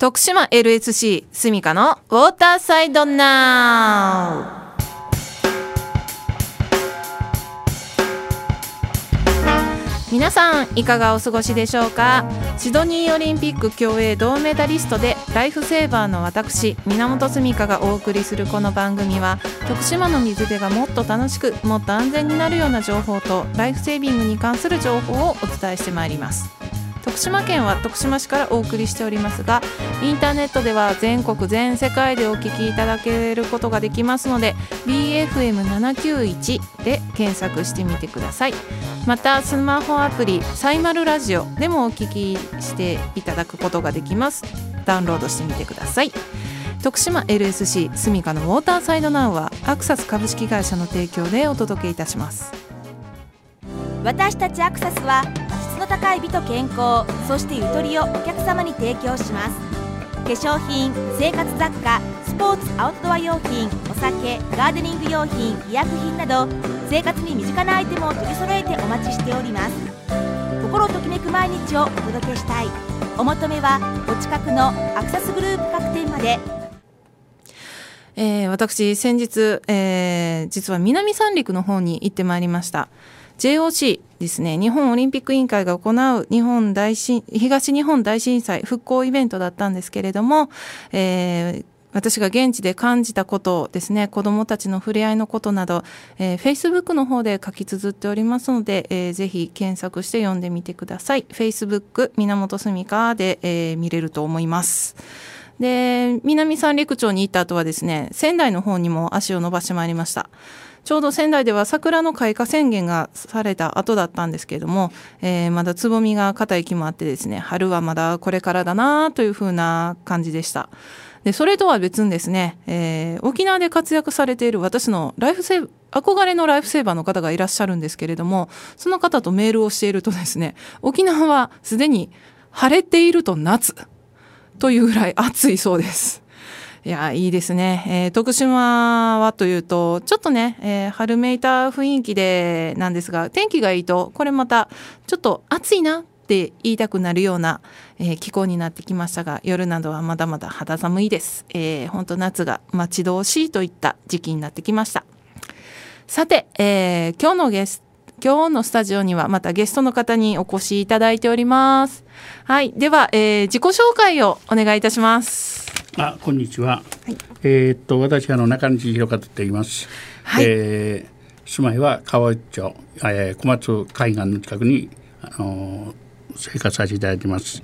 徳島 LSC スミカのウォーターサイドナウ。皆さんいかがお過ごしでしょうか？シドニーオリンピック競泳銅メダリストでライフセーバーの私源澄香がお送りするこの番組は徳島の水辺がもっと楽しくもっと安全になるような情報とライフセービングに関する情報をお伝えしてまいります。徳島県は徳島市からお送りしておりますがインターネットでは全国全世界でお聞きいただけることができますので BFM791 で検索してみてください。またスマホアプリサイマルラジオでもお聞きしていただくことができます。ダウンロードしてみてください。徳島 LSC スミカのウォーターサイドナウはアクサス株式会社の提供でお届けいたします。私たちアクサスは質の高い美と健康そしてゆとりをお客様に提供します。化粧品生活雑貨スポーツアウトドア用品お酒ガーデニング用品医薬品など生活に身近なアイテムを取り揃えてお待ちしております。心ときめく毎日をお届けしたい。お求めはお近くのアクサスグループ各店まで。えー、私先日、えー、実は南三陸の方に行ってまいりました。JOC ですね。日本オリンピック委員会が行う日本大震東日本大震災復興イベントだったんですけれども、えー、私が現地で感じたことですね。子どもたちの触れ合いのことなど、えー、Facebook の方で書き綴っておりますので、えー、ぜひ検索して読んでみてください。Facebook 源住香で、えー、見れると思います。で南三陸町に行った後はですね仙台の方にも足を伸ばしてまいりました。ちょうど仙台では桜の開花宣言がされた後だったんですけれども、えー、まだつぼみが硬い木もあってですね春はまだこれからだなというふうな感じでした。でそれとは別にですね、えー、沖縄で活躍されている私のライフセー憧れのライフセーバーの方がいらっしゃるんですけれどもその方とメールをしているとですね沖縄はすでに晴れていると夏というぐらい暑いそうです。いやいいですね、えー、徳島はというとちょっとね、えー、春めいた雰囲気でなんですが天気がいいとこれまたちょっと暑いなって言いたくなるような、えー、気候になってきましたが夜などはまだまだ肌寒いです、えー、本当夏が待ち遠しいといった時期になってきました。さて、えー、今日のゲス今日のスタジオにはまたゲストの方にお越しいただいております。はい、では、えー、自己紹介をお願いいたします。あ、こんにちは。はい、えー、っと私あの中西弘和と言います。はい、えー、住まいは川内町、えー、小松海岸の近くにあの生活させていただいています。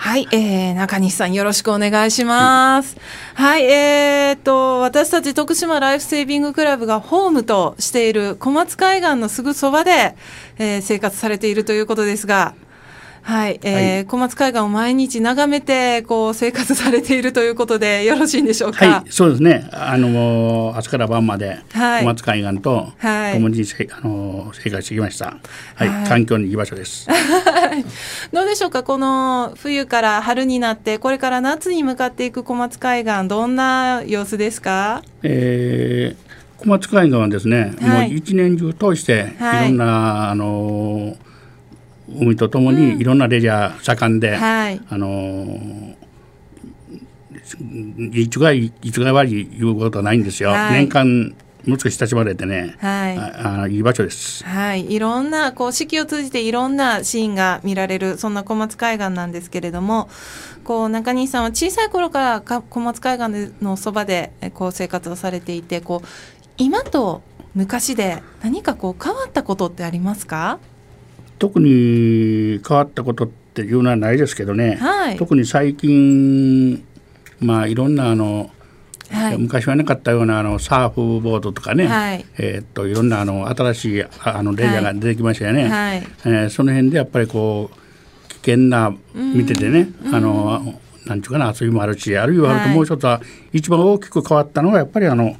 はい、えー、中西さんよろしくお願いします。はい、えー、と私たち徳島ライフセービングクラブがホームとしている小松海岸のすぐそばで、えー、生活されているということですが。はい、えー、はい、小松海岸を毎日眺めてこう生活されているということでよろしいんでしょうか？はい、そうですね。あの朝から晩まで小松海岸と共にせ、はい、あの生活してきました。はい、はい、環境にいい場所です。どうでしょうか？この冬から春になってこれから夏に向かっていく小松海岸どんな様子ですか？えー小松海岸はですね、はい、もう一年中通していろんな、あの海とともにいろんなレジャー盛んで、うんはい、あのいつがいつが悪いいうことはないんですよ、はい、年間もう少しまれてね、はい、ああいい場所です。はい、いろんなこう四季を通じていろんなシーンが見られるそんな小松海岸なんですけれども、こう中西さんは小さい頃からか小松海岸のそばでこう生活をされていて、こう今と昔で何かこう変わったことってありますか？特に変わったことっていうのはないですけどね、はい、特に最近まあいろんなあの、はい、昔はなかったようなあのサーフボードとかね、はい、えー、っといろんなあの新しいあのレジャーが出てきましたよね、はい、えー、その辺でやっぱりこう危険な見ててね、あのなんちゅうかな遊びもあるしあるいはあるともう一つは、一番大きく変わったのはやっぱりあの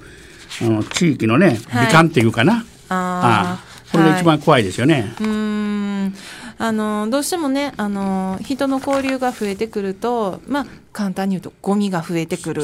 あの地域のね美観っていうかな、ああこれが一番怖いですよね。うん。あのどうしてもねあの人の交流が増えてくるとまあ簡単に言うとゴミが増えてくる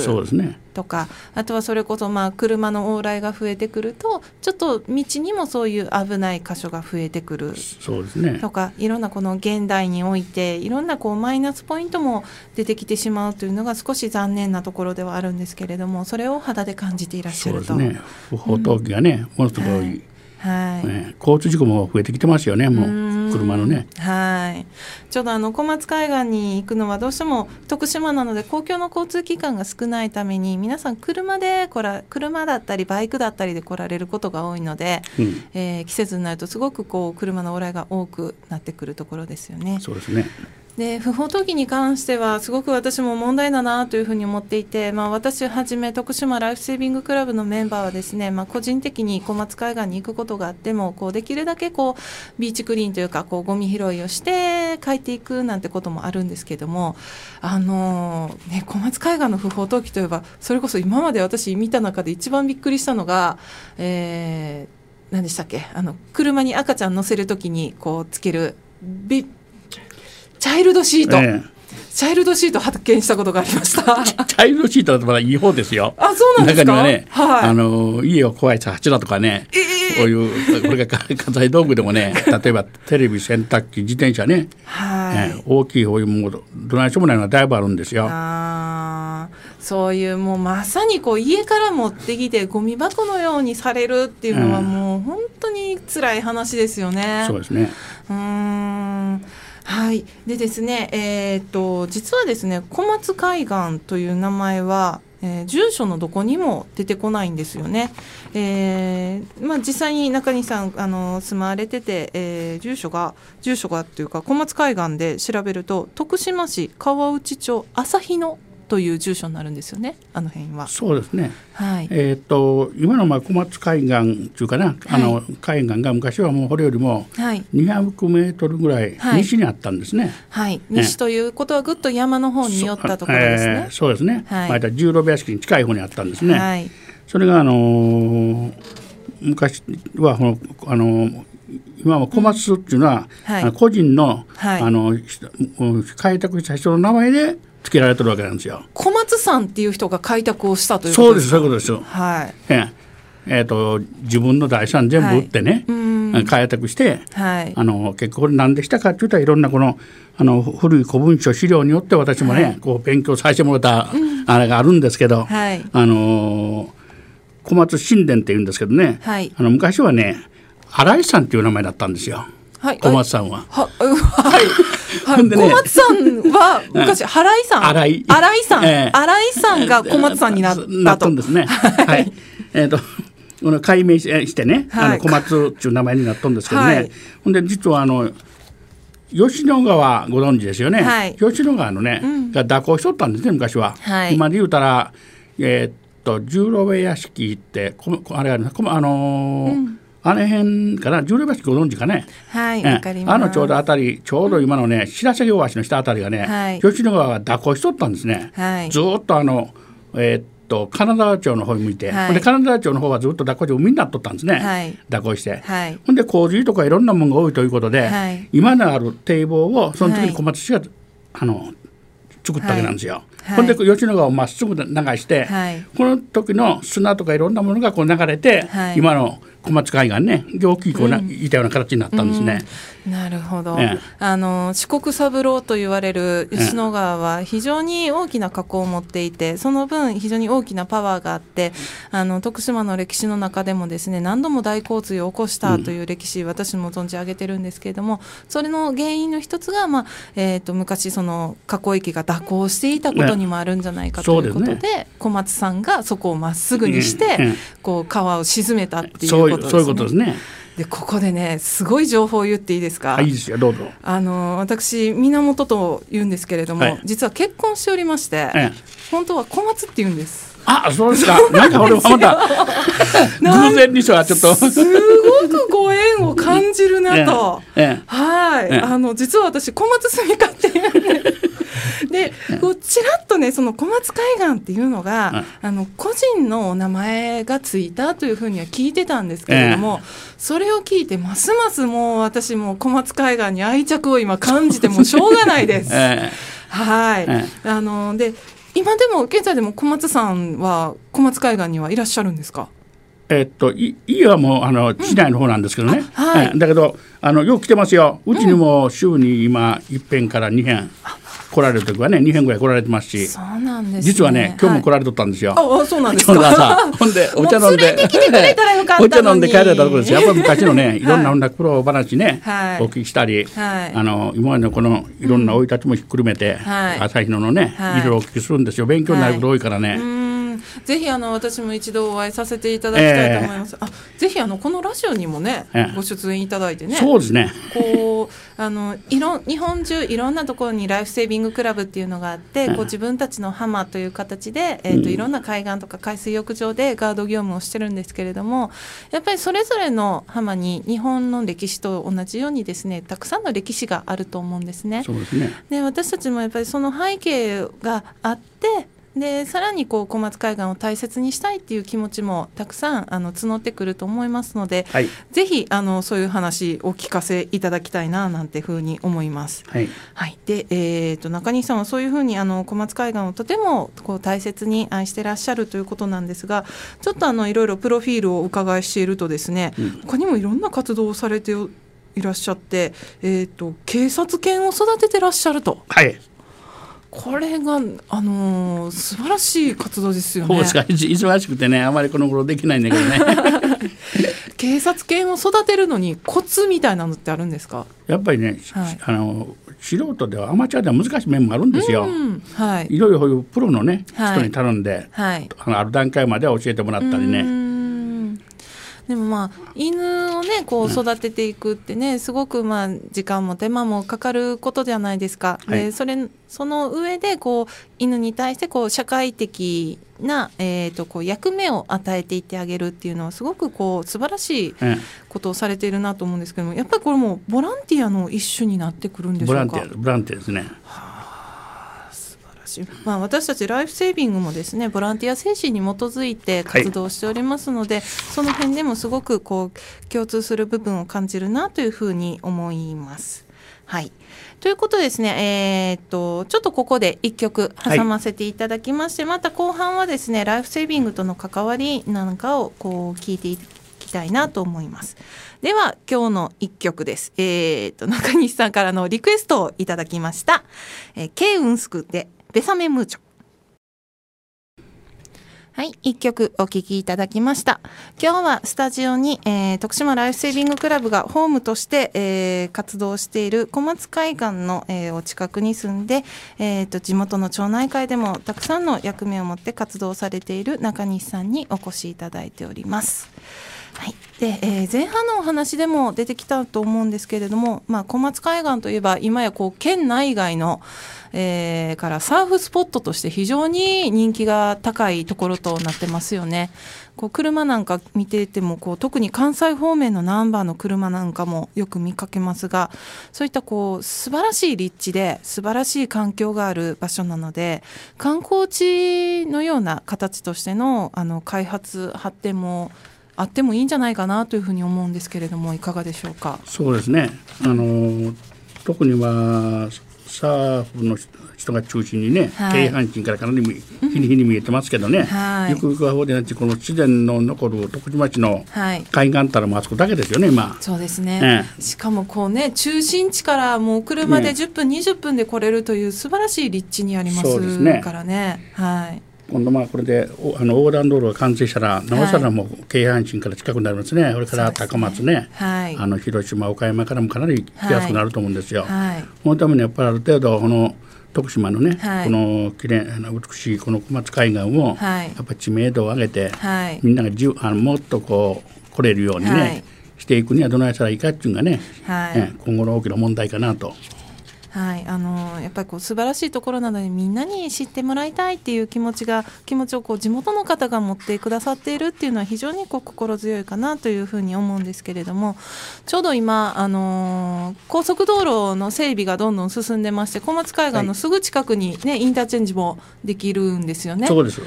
とか、ね、あとはそれこそまあ車の往来が増えてくるとちょっと道にもそういう危ない箇所が増えてくるそうです、ね、とかいろんなこの現代においていろんなこうマイナスポイントも出てきてしまうというのが少し残念なところではあるんですけれどもそれを肌で感じていらっしゃると。そうですね。不法投棄がね、うん、ものすごい、はいはいね、交通事故も増えてきてますよね、もう車のね。はいちょうどあの小松海岸に行くのはどうしても徳島なので公共の交通機関が少ないために皆さん車で来ら車だったりバイクだったりで来られることが多いので、うん、えー、季節になるとすごくこう車の往来が多くなってくるところですよね。そうですねで不法投棄に関してはすごく私も問題だなというふうに思っていて、まあ、私はじめ徳島ライフセービングクラブのメンバーはですね、まあ、個人的に小松海岸に行くことがあってもこうできるだけこうビーチクリーンというかこうゴミ拾いをして帰っていくなんてこともあるんですけどもあの、ね、小松海岸の不法投棄といえばそれこそ今まで私見た中で一番びっくりしたのが、えー、何でしたっけあの車に赤ちゃん乗せるときにこうつけるビッチャイルドシート、ええ、チャイルドシート発見したことがありました。チャイルドシートだとまだいい方ですよ。あ、そうなんですか？中にはね、はい、あの家を壊した柱とかね、えー、こういうこれが家財道具でもね、例えばテレビ、洗濯機、自転車ね、はい、大きいこういうものどないしょもないのがだいぶあるんですよ。あそういうもうまさにこう家から持ってきてゴミ箱のようにされるっていうのはもう本当に辛い話ですよね。そうですね。うん。はい、でですね、えーと、実はですね小松海岸という名前は、えー、住所のどこにも出てこないんですよね。えーまあ、実際に中西さんあの住まわれてて、えー、住所が住所がっていうか小松海岸で調べると徳島市川内町朝日野という住所になるんですよねあの辺は。そうですね。はい。えっ、ー、と今のまあ小松海岸っていうかな、あの海岸が昔はもうこれよりも200メートルぐらい西にあったんですね。はい。はい、西ということはぐっと山の方に寄ったところですね。そう,、えー、そうですね。はい。また十郎部屋敷に近い方にあったんですね。はい。それがあのー、昔はこのあのー今は小松っていうのは、うんはい、個人のはい、あの開拓した人の名前でつけられてるわけなんですよ。小松さんっていう人が開拓をしたというそうですそういうことですよ。はい。ええー、と自分の財産全部売ってね、はい、開拓して、はい、あの結構何でしたかって言ったらいろんなこのあの古い古文書資料によって私もね、はい、こう勉強させてもらったあれがあるんですけど、はい、あの小松神殿っていうんですけどね、はい、あの昔はね新井さんっていう名前だったんですよ。はい、小松さんは。は、はい。はい、ね、小松さんは昔、原井さん。新井。新井さん。えー、新井さんが小松さんになったと。んですね。はい。えっ、ー、と。この解明してね、はい、あの小松っていう名前になったんですけどね、はい、ほんで実はあの吉野川ご存知ですよね、はい、吉野川のね、うん、が蛇行しとったんですね昔は、はい、今で言うたらえー、っと十郎部屋敷ってあれあのあのーうんあの辺かな十両橋ご存知かね？はいわ、かります。あのちょうどあたりちょうど今のね白鷺大橋の下あたりがね、はい、吉野川が蛇行しとったんですね、はい、ずっとあのえー、っと金沢町の方に向いて、はい、で金沢町の方はずっと蛇行して海になっとったんですね、はい、蛇行して、はい、ほんで洪水とかいろんなものが多いということで、はい、今のある堤防をその時に小松市が、あの作ったわけなんですよ。ほんで吉野川をまっすぐ流して、この時の砂とかいろんなものがこう流れて、今の小松海岸ね。大きいこうな、うん、いたような形になったんですね。うん、なるほど、ね、あの四国三郎と言われる吉野川は非常に大きな河口を持っていてその分非常に大きなパワーがあってあの徳島の歴史の中でもですね何度も大洪水を起こしたという歴史、うん、私も存じ上げてるんですけれどもそれの原因の一つが、まあえーと、昔その河口域が蛇行していたことにもあるんじゃないかということででね、小松さんがそこをまっすぐにして、こう川を沈めたっていうことですね。そういうことですね。でここでねすごい情報を言っていいですか？いいですよどうぞ。あの私源と言うんですけれども、はい、実は結婚しておりまして、ええ、本当は小松って言うんです。あ、そうですか。なんか俺もまた偶然にしてはちょっとすごくご縁を感じるなと。ええ、はい、あの実は私小松住みかっていうでこうちらっとねその小松海岸っていうのが、あの個人のお名前がついたというふうには聞いてたんですけれども、えー、それを聞いてますますもう私も小松海岸に愛着を今感じてもしょうがないです。えー、はい、えー、あので今でも現在でも小松さんは小松海岸にはいらっしゃるんですか？えっと、い家はもうあの市内の方なんですけどね、うんはい、だけどあのよく来てますよ。うちにも週に今1遍から2遍来られる時はね2遍ぐらい来られてますし。そうなんです、ね、実はね今日も来られとったんですよ、はい、あそうなんですか？ほんでお茶飲んで。お茶飲んで帰られたところですやっぱり昔のね い。ろんなほんな苦労話ね、はい、お聞きしたり、はい、あの今までのこのいろんな生い立ちもひっくるめて、朝日野のね、い、ろいろお聞きするんですよ。勉強になること多いからね。ぜひあの私も一度お会いさせていただきたいと思います。えー、あぜひあのこのラジオにもね、えー、ご出演いただいてね。そうですね。こうあのいろ日本中いろんなところにライフセービングクラブっていうのがあって、えー、こう自分たちの浜という形でえっ、ー、と、いろんな海岸とか海水浴場でガード業務をしてるんですけれども、やっぱりそれぞれの浜に日本の歴史と同じようにですね、たくさんの歴史があると思うんですね。そうですね。で私たちもやっぱりその背景があって。でさらにこう小松海岸を大切にしたいっていう気持ちもたくさんあの募ってくると思いますので、はい、ぜひあのそういう話を聞かせいただきたいななんてふうに思います。はい、はい、で、えーと、中西さんはそういうふうにあの小松海岸をとてもこう大切に愛してらっしゃるということなんですがちょっとあのいろいろプロフィールをお伺いしているとですね、うん、他にもいろんな活動をされていらっしゃって、えーと、と警察犬を育ててらっしゃると。はいこれが、あのー、素晴らしい活動ですよね。忙しくてねあまりこの頃できないんだけどね。警察犬を育てるのにコツみたいなのってあるんですか？やっぱりね、はい、あの素人ではアマチュアでは難しい面もあるんですよ。はい、いろいろこういうプロのね、人に頼んで、はい、あのある段階までは教えてもらったりね。でもまあ犬をねこう育てていくってねすごくまあ時間も手間もかかることじゃないですか。はい、でそれその上でこう犬に対してこう社会的な、えー、とこう役目を与えていってあげるっていうのはすごくこう素晴らしいことをされているなと思うんですけどもやっぱりこれもボランティアの一種になってくるんでしょうか？ボランティアボランティアですね。はあし、まあ、私たちライフセービングもですねボランティア精神に基づいて活動しておりますので、はい、その辺でもすごくこう共通する部分を感じるなというふうに思います。はいということですね、えー、っとちょっとここで1曲挟ませていただきまして、はい、また後半はですねライフセービングとの関わりなんかをこう聞いていきたいなと思います。では今日の1曲です。えー、っと中西さんからのリクエストをいただきました。えー、ケイウンスクでベサメムーチョはい、一曲お聴きいただきました。今日はスタジオに、えー、徳島ライフセービングクラブがホームとして、えー、活動している小松海岸の、えー、お近くに住んで、えーと、地元の町内会でもたくさんの役目を持って活動されている中西さんにお越しいただいております。はい、で、えー、前半のお話でも出てきたと思うんですけれども、まあ、小松海岸といえば今やこう県内外の、えー、からサーフスポットとして非常に人気が高いところとなってますよね。こう車なんか見ていてもこう特に関西方面のナンバーの車なんかもよく見かけますがそういったこう素晴らしい立地で素晴らしい環境がある場所なので観光地のような形としてのあの開発発展もあってもいいんじゃないかなというふうに思うんですけれどもいかがでしょうか？そうですね。あの特にはサーフの人が中心にね、はい、京阪神からかなり日に日に見えてますけどね、はい、ゆくゆくは方でなってこの自然の残る徳島町の海岸たらもあそこだけですよね今。そうですね、ええ、しかもこうね中心地からもう車で10分、ね、20分で来れるという素晴らしい立地にありますからね。はい今度まあこれであの横断道路が完成したらなおさらもう京阪神から近くなりますね、はい、それから高松ね、ねはい、あの広島岡山からもかなり来やすくなると思うんですよ。はい、そのためにやっぱりある程度この徳島のね、はい、このきれいな美しいこの小松海岸を、やっぱ知名度を上げて、みんながじゅあのもっとこう来れるようにね、していくにはどないしたらいいかっていうのがね、はい、今後の大きな問題かなとはい、あのやっぱりこう素晴らしいところなのでみんなに知ってもらいたいっていう気持ちが気持ちをこう地元の方が持ってくださっているっていうのは非常にこう心強いかなというふうに思うんですけれどもちょうど今、あの高速道路の整備がどんどん進んでまして小松海岸のすぐ近くにね、はい、インターチェンジもできるんですよね。そうです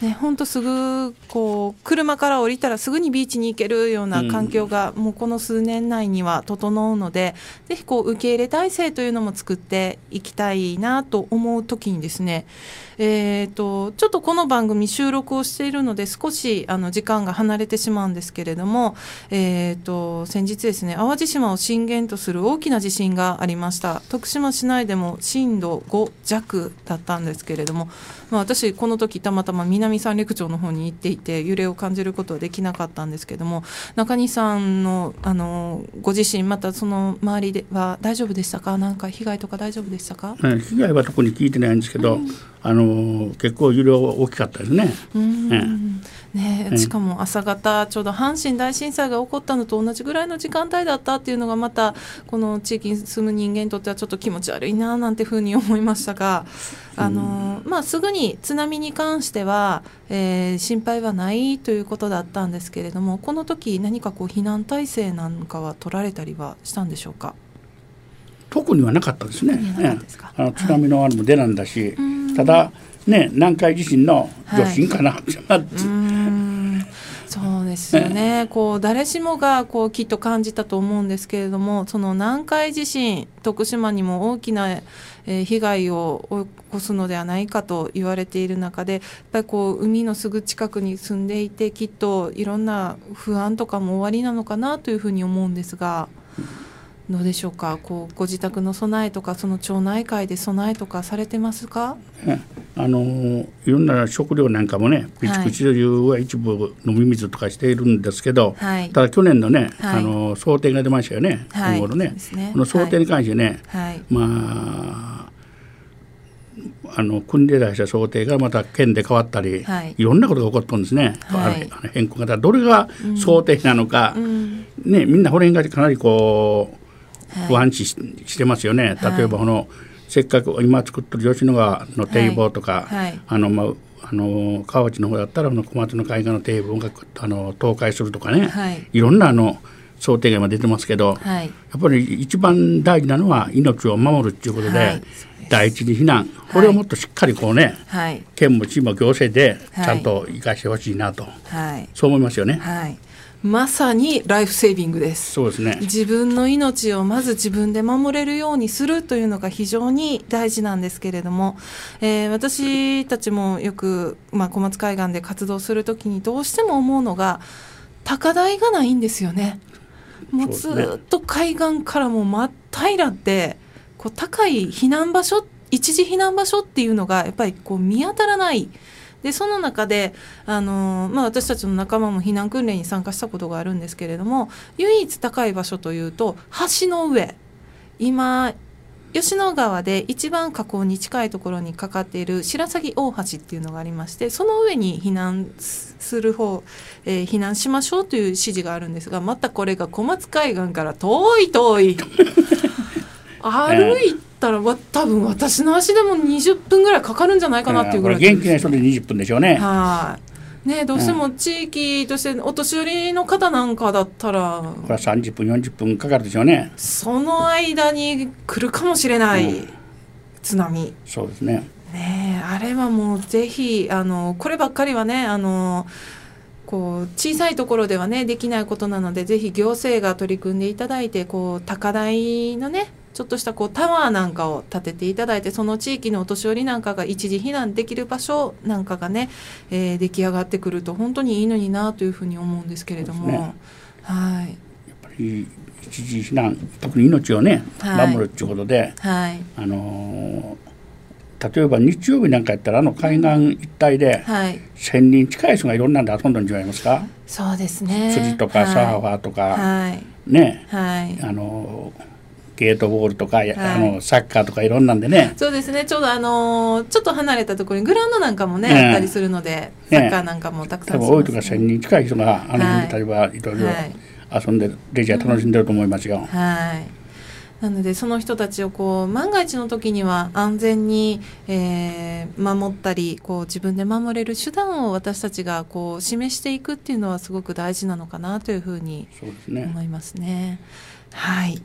ね、ほんとすぐこう車から降りたらすぐにビーチに行けるような環境がもうこの数年内には整うので、うん、ぜひこう受け入れ体制というのも作っていきたいなと思う時にですねえーと、ちょっとこの番組収録をしているので少しあの時間が離れてしまうんですけれども、えーと、先日ですね淡路島を震源とする大きな地震がありました。徳島市内でも震度5弱だったんですけれども、まあ、私この時たまたま南三陸町の方に行っていて揺れを感じることはできなかったんですけども中西さんのあのご自身またその周りでは大丈夫でしたか？なんか被害とか大丈夫でしたか、被害は特に聞いてないんですけど、うんあの結構揺れ大きかったですね。ね、しかも朝方ちょうど阪神大震災が起こったのと同じぐらいの時間帯だったっていうのがまたこの地域に住む人間にとってはちょっと気持ち悪いななんてふうに思いましたがあの、まあ、すぐに津波に関しては、えー、心配はないということだったんですけれどもこの時何かこう避難体制なんかは取られたりはしたんでしょうか？特にはなかったですね。あの津波のあれも出なんだし、はいただね南海地震の余震かな、は。い、そうですよね、こう誰しもがこうきっと感じたと思うんですけれどもその南海地震徳島にも大きな、えー、被害を起こすのではないかと言われている中でやっぱりこう海のすぐ近くに住んでいてきっといろんな不安とかも終わりなのかなというふうに思うんですが。どうでしょうか？こうご自宅の備えとかその町内会で備えとかされてますか、あのいろんな食料なんかもね備蓄治療は一部飲み水とかしているんですけど、はい、ただ去年のね、はい、あの想定が出ましたよね、はい、今後のね、ね、この想定に関してね、まああの国で出した想定がまた県で変わったり、はい、いろんなことが起こったんですね、はい、あの変更がどれが想定なのか、うん、ね、みんなこれがかなりこう不安視してますよね。例えばこの、せっかく今作ってる吉野川の堤防とか、あのまああの川内の方だったらの小松の海岸の堤防があの倒壊するとかね、はい、いろんなあの想定が今出てますけど、はい、やっぱり一番大事なのは命を守るっていうことで、はい、第一に避難。これをもっとしっかりこうね、県も市も行政でちゃんと生かしてほしいなと、そう思いますよね。はいまさにライフセービングです。そうですね。自分の命をまず自分で守れるようにするというのが非常に大事なんですけれども、えー、私たちもよく、まあ、小松海岸で活動するときにどうしても思うのが高台がないんですよね。もうずっと海岸からも真っ平らってこう高い避難場所一時避難場所っていうのがやっぱりこう見当たらない。でその中であの、まあ、私たちの仲間も避難訓練に参加したことがあるんですけれども唯一高い場所というと橋の上。今吉野川で一番河口に近いところにかかっている白鷺大橋っていうのがありましてその上に避難する方、えー、避難しましょうという指示があるんですがまたこれが小松海岸から遠い遠い。歩いたら多分私の足でも20分ぐらいかかるんじゃないかなっていうぐらい、元気な人で20分でしょうね。はい。ね、どうしても地域としてお年寄りの方なんかだったら。これは30分40分かかるでしょうね。その間に来るかもしれない、津波。そうですね。ねあれはもうぜひあのこればっかりはねあのこう小さいところではねできないことなのでぜひ行政が取り組んでいただいてこう高台のねちょっとしたこうタワーなんかを建てていただいてその地域のお年寄りなんかが一時避難できる場所なんかがね、えー、出来上がってくると本当にいいのになというふうに思うんですけれども、ね、はい、やっぱり一時避難特に命をね、はい、守るっていうことで、はい、あのー、例えば日曜日なんかやったらあの海岸一帯で1,000人近い人がいろんなんで遊んだんじゃないますか？そうですね。釣りとかサーファーとか、はい、ね、はい、あのーゲートボールとか、はい、あのサッカーとかいろんなんでね。そうですね。ちょうどあのー、ちょっと離れたところにグラウンドなんかもね、ねあったりするので、サッカーなんかもたくさん、ね、多いとか1,000人近い人があの辺りはいろいろ遊んでレジャー楽しんでると思いますよ。はい。なのでその人たちをこう万が一の時には安全に、えー、守ったりこう自分で守れる手段を私たちがこう示していくっていうのはすごく大事なのかなというふうに思いますね。すね。はい。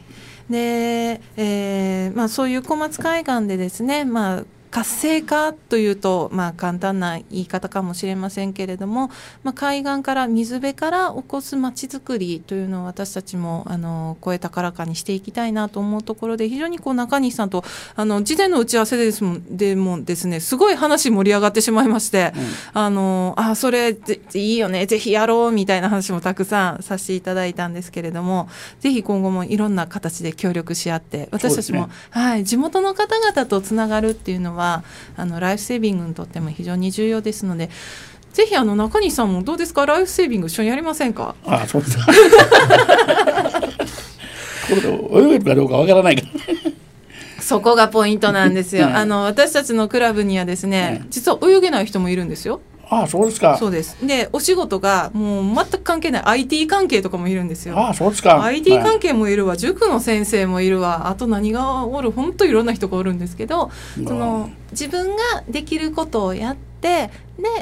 で、えーまあ、そういう小松海岸でですね、まあ、活性化というと、まあ、簡単な言い方かもしれませんけれども、まあ、海岸から水辺から起こすまちづくりというのを私たちもあの声高らかにしていきたいなと思うところで非常にこう中西さんとあの事前の打ち合わせですもでもですねすごい話盛り上がってしまいまして、うん、あのあそれいいよねぜひやろうみたいな話もたくさんさせていただいたんですけれどもぜひ今後もいろんな形で協力し合って私たちも、ね、はい、地元の方々とつながるっていうのははあのライフセービングにとっても非常に重要ですのでぜひあの中西さんもどうですか？ライフセービング一緒にやりませんか？ああそうです。かこれで泳げるかどうかわからないからそこがポイントなんですよ、あの私たちのクラブにはですね、実は泳げない人もいるんですよああそうですか。そうです。でお仕事がもう全く関係ない。IT 関係とかもいるんですよ。ああそうですか。IT 関係もいるわ、はい、塾の先生もいるわ。あと何がおる本当いろんな人がおるんですけどその自分ができることをやってで、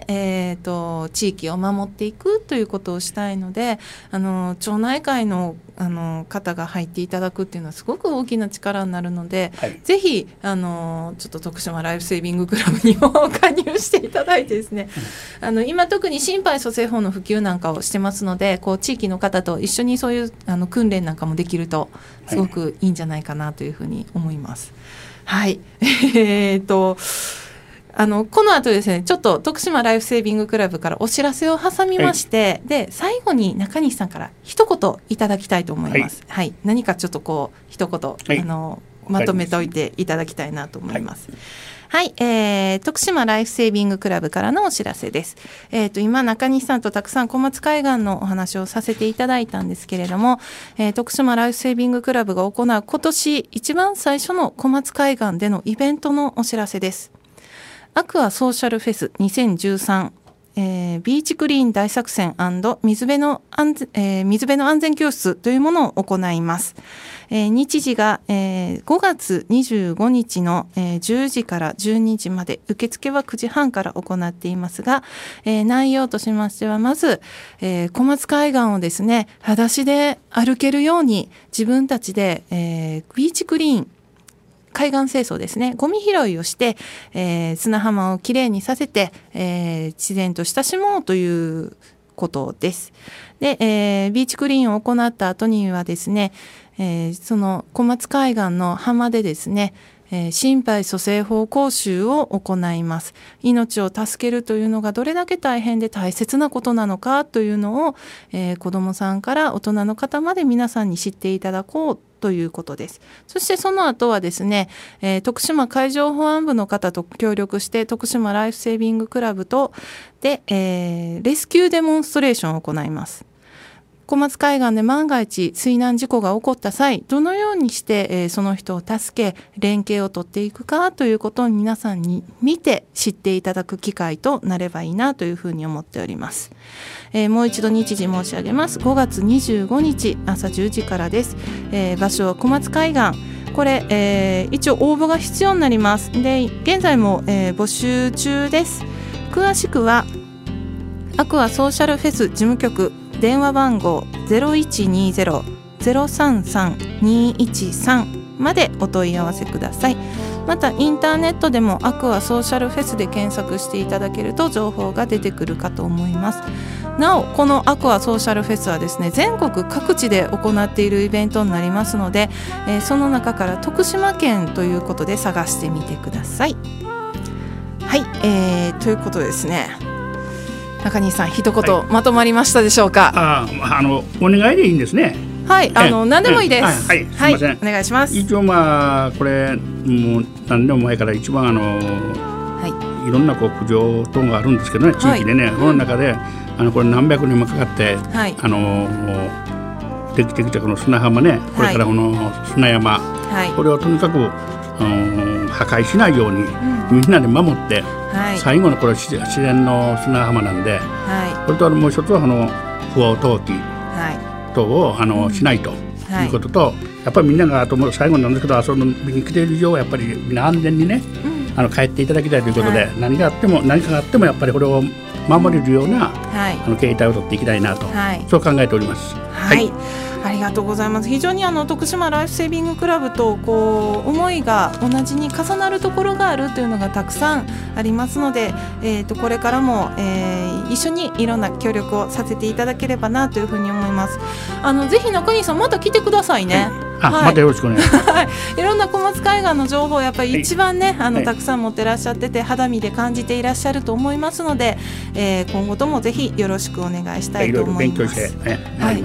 えーと、地域を守っていくということをしたいのであの町内会のあの方が入っていただくっていうのはすごく大きな力になるので、はい、ぜひあのちょっと徳島ライフセービングクラブにも加入していただいてですね、あの今特に心肺蘇生法の普及なんかをしてますのでこう地域の方と一緒にそういうあの訓練なんかもできるとすごくいいんじゃないかなというふうに思います。はい、えーとあのこの後ですねちょっと徳島ライフセービングクラブからお知らせを挟みまして、はい、で最後に中西さんから一言いただきたいと思います。はい、はい、何かちょっとこう一言、はい、あのまとめておいていただきたいなと思います。はい、えー、徳島ライフセービングクラブからのお知らせです。えっ、ー、と、今、中西さんとたくさん小松海岸のお話をさせていただいたんですけれども、えー、徳島ライフセービングクラブが行う今年一番最初の小松海岸でのイベントのお知らせです。アクアソーシャルフェス2013えー、ビーチクリーン大作戦水辺の安全、えー、水辺の安全教室というものを行います。えー、日時が、えー、5月25日の、えー、10時から12時まで、受付は9時半から行っていますが、えー、内容としましては、まず、えー、小松海岸をですね、裸足で歩けるように自分たちで、えー、ビーチクリーン海岸清掃ですねゴミ拾いをして、えー、砂浜をきれいにさせて、えー、自然と親しもうということです。で、えー、ビーチクリーンを行った後にはですね、えー、その小松海岸の浜でですね、えー、心肺蘇生法講習を行います。命を助けるというのがどれだけ大変で大切なことなのかというのを、えー、子どもさんから大人の方まで皆さんに知っていただこうということです。そしてその後はですね、えー、徳島海上保安部の方と協力して徳島ライフセービングクラブとで、えー、レスキューデモンストレーションを行います。小松海岸で万が一水難事故が起こった際どのようにして、えー、その人を助け連携を取っていくかということを皆さんに見て知っていただく機会となればいいなというふうに思っております、えー、もう一度日時申し上げます。5月25日朝10時からです、えー、場所は小松海岸。これ、えー、一応応募が必要になります。で現在も、えー、募集中です。詳しくはアクアソーシャルフェス事務局電話番号0120-033-213までお問い合わせください。またインターネットでもアクアソーシャルフェスで検索していただけると情報が出てくるかと思います。なおこのアクアソーシャルフェスはですね全国各地で行っているイベントになりますので、えー、その中から徳島県ということで探してみてください。はい、えー、ということですね。中西さん一言、はい、まとまりましたでしょうか？ああのお願いでいいんですね。はいあの何でもいいです、はい、はい、すみません、お願いします。一応まあこれもう何年も前から一番あのはい。いろんなこう苦情等があるんですけどね地域でね、その中であのこれ何百年もかかって、はい、あのできてきたこの砂浜ねこれからこの砂山、はい、これをとにかく、あの破壊しないように、みんなで守って、はい、最後のこれ自然の砂浜なんで、はい、これともう一つはあの不法投棄等をあの、しないと。い。うことと、はい、やっぱりみんながあとも最後なんですけど遊びに来ている以上はやっぱりみんな安全にね、うん、あの帰っていただきたいということで、はい、何があっても何かがあってもやっぱりこれを守れるような、はい、あの携帯を取っていきたいなと、はい、そう考えております。はい。ありがとうございます。非常にあの徳島ライフセービングクラブとこう思いが同じに重なるところがあるというのがたくさんありますので、えー、とこれからも、えー、一緒にいろんな協力をさせていただければなというふうに思います。あのぜひ中西さんまた来てくださいね、はい、またよろしくお願いします。はい、いろんな小松海岸の情報やっぱり一番ね、あのたくさん持ってらっしゃってて肌身で感じていらっしゃると思いますので、えー、今後ともぜひよろしくお願いしたいと思います。いろいろ勉強して、ね、はい、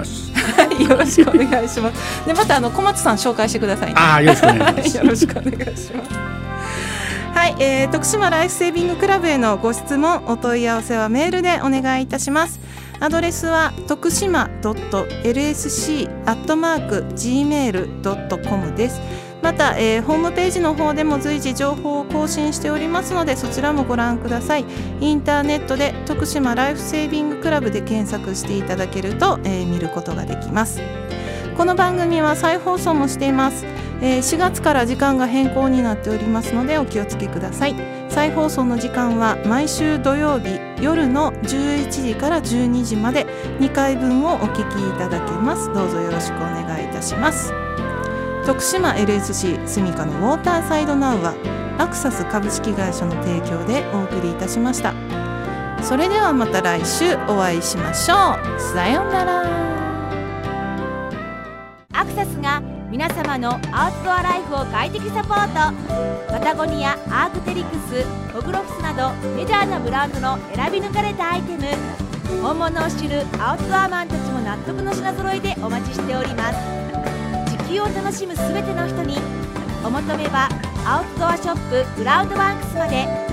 よろしくお願いします。でまたあの小松さん紹介してください、ね、あよろしくお願いします。よろしくお願いします。はい、えー、徳島ライフセービングクラブへのご質問お問い合わせはメールでお願いいたしますアドレスは徳島 .lsc.gmail.com です。また、えー、ホームページの方でも随時情報を更新しておりますのでそちらもご覧ください。インターネットで徳島ライフセービングクラブで検索していただけると、えー、見ることができます。この番組は再放送もしています。えー、4月から時間が変更になっておりますのでお気をつけください。再放送の時間は毎週土曜日夜の11時から12時まで2回分をお聞きいただけます。どうぞよろしくお願いいたします。徳島 LSC スミカのウォーターサイドナウはアクサス株式会社の提供でお送りいたしました。それではまた来週お会いしましょう。さようなら。様のアウトドアライフを快適サポート。パタゴニアアークテリクスホグロフスなどメジャーなブランドの選び抜かれたアイテム。本物を知るアウトドアマンたちも納得の品揃えでお待ちしております。地球を楽しむ全ての人にお求めはアウトドアショップクラウドワークスまで。